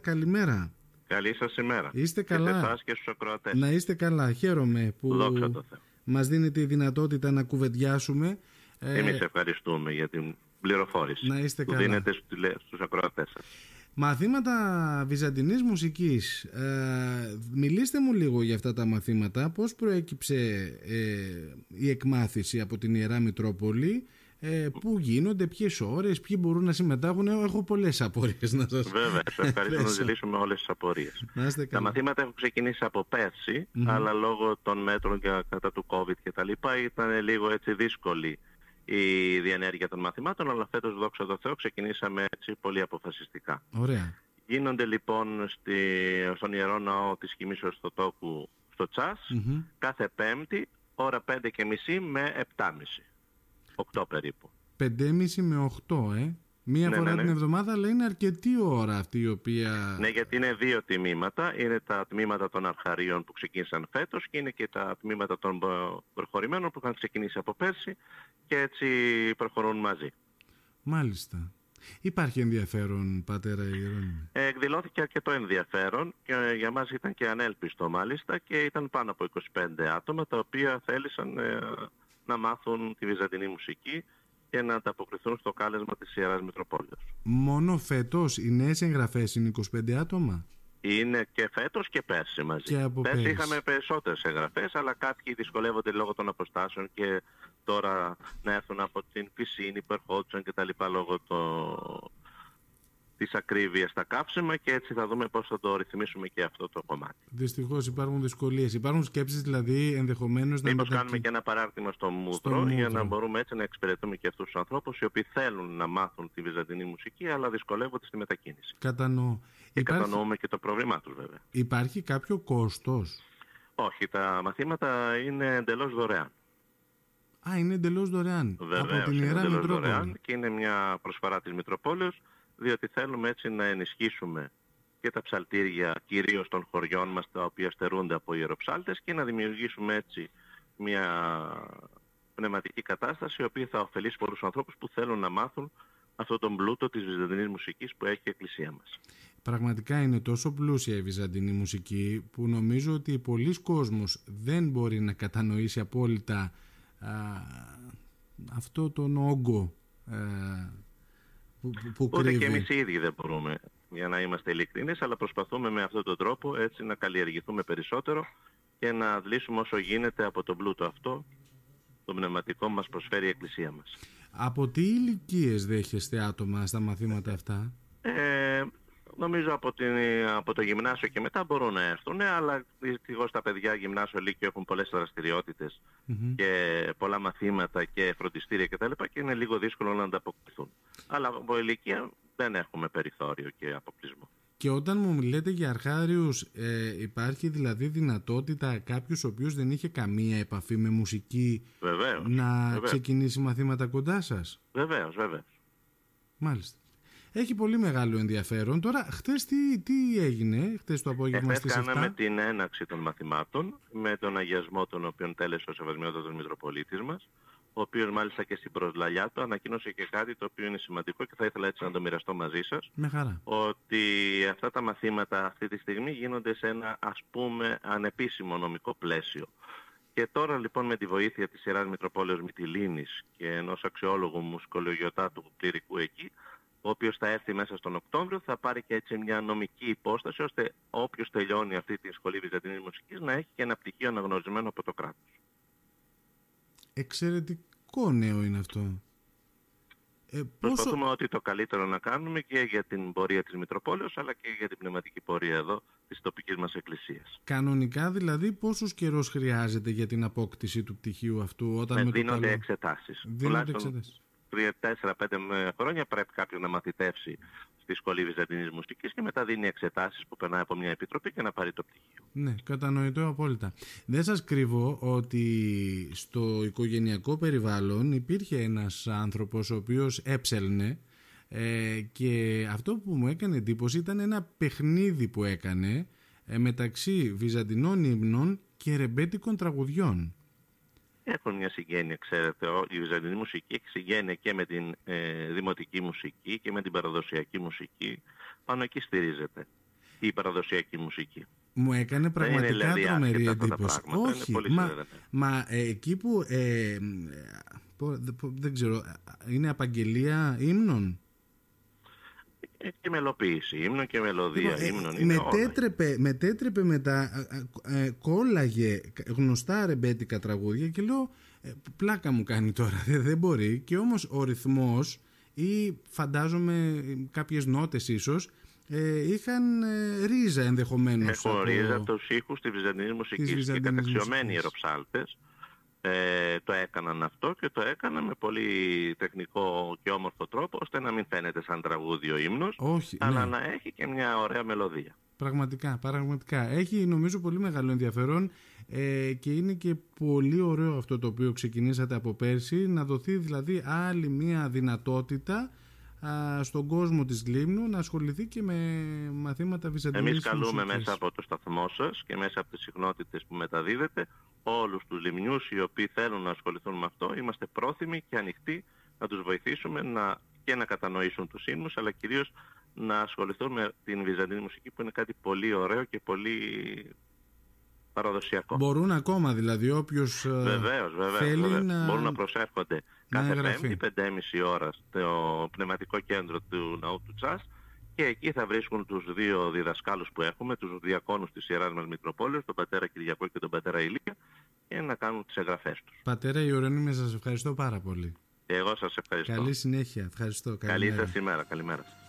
Καλημέρα. Καλή σας ημέρα. Είστε καλά. Και και ακροατές. Να είστε καλά. Χαίρομαι που μας δίνετε τη δυνατότητα να κουβεντιάσουμε. Εμείς ευχαριστούμε για την πληροφόρηση να είστε που καλά. δίνετε στους ακροατές σας. Μαθήματα βυζαντινής μουσικής. Ε, μιλήστε μου λίγο για αυτά τα μαθήματα. Πώς προέκυψε ε, η εκμάθηση από την Ιερά Μητρόπολη; Ε, πού γίνονται, ποιες ώρες, ποιοι μπορούν να συμμετάχουν. Έχω πολλές απορίες να σας Βέβαια, ευχαριστώ να ζητήσουμε όλες τις απορίες. Τα μαθήματα έχουν ξεκινήσει από αλλά λόγω των μέτρων κατά του COVID και τα λοιπά ήταν λίγο έτσι δύσκολη η διενέργεια των μαθημάτων, αλλά φέτος δόξα τω Θεώ ξεκινήσαμε έτσι πολύ αποφασιστικά. Ωραία. Γίνονται λοιπόν στη, στον Ιερό Ναό της Χημίσεως στο Τόκου στο τσας κάθε Πέμπτη, ώρα 5 και μισή με 7.30. 8 περίπου. 5,5 με 8, ε. Μία ναι, φορά ναι, ναι. την εβδομάδα, αλλά είναι αρκετή ώρα αυτή η οποία... Ναι, γιατί είναι δύο τμήματα. Είναι τα τμήματα των αρχαρίων που ξεκίνησαν φέτος και είναι και τα τμήματα των προχωρημένων που είχαν ξεκινήσει από πέρσι και έτσι προχωρούν μαζί. Μάλιστα. Υπάρχει ενδιαφέρον, πατέρα Ιερώνη. Ε, εκδηλώθηκε αρκετό ενδιαφέρον και για μας ήταν και ανέλπιστο μάλιστα και ήταν πάνω από 25 άτομα τα οποία θέλησαν ε, να μάθουν τη βυζαντινή μουσική και να ανταποκριθούν στο κάλεσμα της Ιεράς Μητροπόλεως. Μόνο φέτος οι νέες εγγραφές είναι 25 άτομα; Είναι και φέτος και πέρσι μαζί. Και από πέρσι, είχαμε περισσότερες εγγραφές, αλλά κάποιοι δυσκολεύονται λόγω των αποστάσεων και τώρα να έρθουν από την Φυσίνη που ερχόντουσαν και τα λοιπά λόγω το, της ακρίβειας στα κάψιμα και έτσι θα δούμε πώς θα το ρυθμίσουμε και αυτό το κομμάτι. Δυστυχώς υπάρχουν δυσκολίες. Υπάρχουν σκέψεις δηλαδή ενδεχομένως να Μήπως κάνουμε και ένα παράρτημα στο μούτρο, για να μπορούμε έτσι να εξυπηρετούμε και αυτούς τους ανθρώπους οι οποίοι θέλουν να μάθουν τη βυζαντινή μουσική αλλά δυσκολεύονται στη μετακίνηση. Κατανοώ. Και Υπάρχει... κατανοούμε και το πρόβλημά τους βέβαια. Υπάρχει κάποιο κόστος; Όχι, τα μαθήματα είναι εντελώς δωρεάν. Α, είναι εντελώς δωρεάν. Βεβαίως, από την Ιερά είναι δωρεάν και είναι μια προσφορά της Μητροπόλεως διότι θέλουμε έτσι να ενισχύσουμε και τα ψαλτήρια κυρίως των χωριών μας τα οποία στερούνται από ιεροψάλτες και να δημιουργήσουμε έτσι μια πνευματική κατάσταση η οποία θα ωφελήσει πολλούς ανθρώπους που θέλουν να μάθουν αυτόν τον πλούτο της βυζαντινής μουσικής που έχει η Εκκλησία μας. Πραγματικά είναι τόσο πλούσια η βυζαντινή μουσική που νομίζω ότι πολλοί κόσμος δεν μπορεί να κατανοήσει απόλυτα α, αυτό τον όγκο που, που Ούτε και εμείς οι ίδιοι δεν μπορούμε για να είμαστε ειλικρινείς, αλλά προσπαθούμε με αυτόν τον τρόπο έτσι να καλλιεργηθούμε περισσότερο και να αντλήσουμε όσο γίνεται από τον πλούτο αυτό το πνευματικό μας προσφέρει η Εκκλησία μας. Από τι ηλικίες δέχεστε άτομα στα μαθήματα αυτά; Ε, νομίζω από, την, από το γυμνάσιο και μετά μπορούν να έρθουν, ναι, αλλά δυστυχώς τα παιδιά γυμνάσιο λύκειο έχουν πολλές και πολλά μαθήματα και φροντιστήρια κτλ. Και, και είναι λίγο δύσκολο να ανταποκριθούν. Αλλά από ηλικία δεν έχουμε περιθώριο και αποκλεισμό. Και όταν μου μιλάτε για αρχάριους ε, υπάρχει δηλαδή δυνατότητα κάποιος ο οποίος δεν είχε καμία επαφή με μουσική να ξεκινήσει μαθήματα κοντά σας; Βεβαίως, βεβαίως. Μάλιστα. Έχει πολύ μεγάλο ενδιαφέρον. Τώρα, χτε τι, τι έγινε, χτε το απόγευμα στις 7. κάναμε την έναξη των μαθημάτων με τον αγιασμό τον οποίο τέλεσε ο Σεβασμιότατος Μητροπολίτης μας, ο οποίος μάλιστα και στην προσλαλιά του ανακοίνωσε και κάτι το οποίο είναι σημαντικό και θα ήθελα έτσι να το μοιραστώ μαζί σας. Με χαρά. Ότι αυτά τα μαθήματα αυτή τη στιγμή γίνονται σε ένα ας πούμε ανεπίσημο νομικό πλαίσιο. Και τώρα λοιπόν με τη βοήθεια της Ιεράς Μητροπόλεως Μητυλίνης και ενός αξιόλογου μουσικολογιοτάτου κληρικού εκεί ο οποίος θα έρθει μέσα στον Οκτώβριο, θα πάρει και έτσι μια νομική υπόσταση, ώστε όποιος τελειώνει αυτή τη σχολή Βυζαντινής Μουσικής να έχει και ένα πτυχίο αναγνωρισμένο από το κράτος. Εξαιρετικό νέο είναι αυτό. Ε, πόσο... Προσπαθούμε ότι το καλύτερο να κάνουμε και για την πορεία της Μητροπόλεως αλλά και για την πνευματική πορεία εδώ της τοπικής μας εκκλησίας. Κανονικά δηλαδή πόσος καιρός χρειάζεται για την απόκτηση του πτυχίου αυτού όταν με, με δίνονται το καλό... εξετάσεις. Δίνονται εξετάσεις. 3-4-5 χρόνια πρέπει κάποιος να μαθητεύσει στη Σχολή Βυζαντινής Μουσικής και μετά δίνει εξετάσεις που περνάει από μια επιτροπή και να πάρει το πτυχίο. Ναι, κατανοητό απόλυτα. Δεν σας κρύβω ότι στο οικογενειακό περιβάλλον υπήρχε ένας άνθρωπος ο οποίος έψελνε ε, και αυτό που μου έκανε εντύπωση ήταν ένα παιχνίδι που έκανε ε, μεταξύ βυζαντινών ύμνων και ρεμπέτικων τραγουδιών. Έχουν μια συγγένεια, ξέρετε. Η βυζαντινή μουσική έχει συγγένεια και με την ε, δημοτική μουσική και με την παραδοσιακή μουσική. Πάνω εκεί στηρίζεται η παραδοσιακή μουσική. Μου έκανε πραγματικά δηλαδή τρομερή εντύπωση. Όχι, μα, μα ε, εκεί που ε, δεν ξέρω, είναι απαγγελία ύμνων; Ε, και μελοποίηση ύμνων και μελωδία λοιπόν, ύμνων. Ε, μετέτρεπε, μετέτρεπε μετά, ε, κόλλαγε γνωστά ρεμπέτικα τραγούδια και λέω πλάκα μου κάνει τώρα, δεν μπορεί. Και όμως ο ρυθμός ή φαντάζομαι κάποιες νότες ίσως ε, είχαν ε, ρίζα ενδεχομένως. Έχουν από... ρίζα τους ήχους της Βυζαντινής μουσικής και καταξιωμένοι ιεροψάλτες ε, το έκαναν αυτό και το έκαναν με πολύ τεχνικό και όμορφο τρόπο ώστε να μην φαίνεται σαν τραγούδι ο ύμνος Όχι, αλλά ναι. να έχει και μια ωραία μελωδία. Πραγματικά, πραγματικά. Έχει νομίζω πολύ μεγάλο ενδιαφέρον ε, και είναι και πολύ ωραίο αυτό το οποίο ξεκινήσατε από πέρσι να δοθεί δηλαδή άλλη μια δυνατότητα στον κόσμο της Λίμνου να ασχοληθεί και με μαθήματα βυζαντινής Εμείς καλούμε μέσα από το σταθμό σας και μέσα από τις συχνότητες που μεταδίδετε όλους τους λιμνιούς οι οποίοι θέλουν να ασχοληθούν με αυτό. Είμαστε πρόθυμοι και ανοιχτοί να τους βοηθήσουμε να, και να κατανοήσουν τους ύμνους αλλά κυρίως να ασχοληθούν με την βυζαντινή μουσική που είναι κάτι πολύ ωραίο και πολύ παραδοσιακό. Μπορούν ακόμα δηλαδή όποιος βεβαίως, βεβαίως, θέλει βεβαίως. να... Μπορούν να προσέρχονται κάθε πέμπτη, πεντέμιση ώρας στο πνευματικό κέντρο του Ναού του Τσάς και εκεί θα βρίσκουν τους δύο διδασκάλους που έχουμε, τους διακόνους της Ιεράς μας Μητροπόλεως, τον πατέρα Κυριακό και τον πατέρα Ηλία, και να κάνουν τις εγγραφές τους. Πατέρα Ιωρονίμη, σας ευχαριστώ πάρα πολύ. Εγώ σας ευχαριστώ. Καλή συνέχεια. Ευχαριστώ. Καλή σας ημέρα. Καλημέρα σας.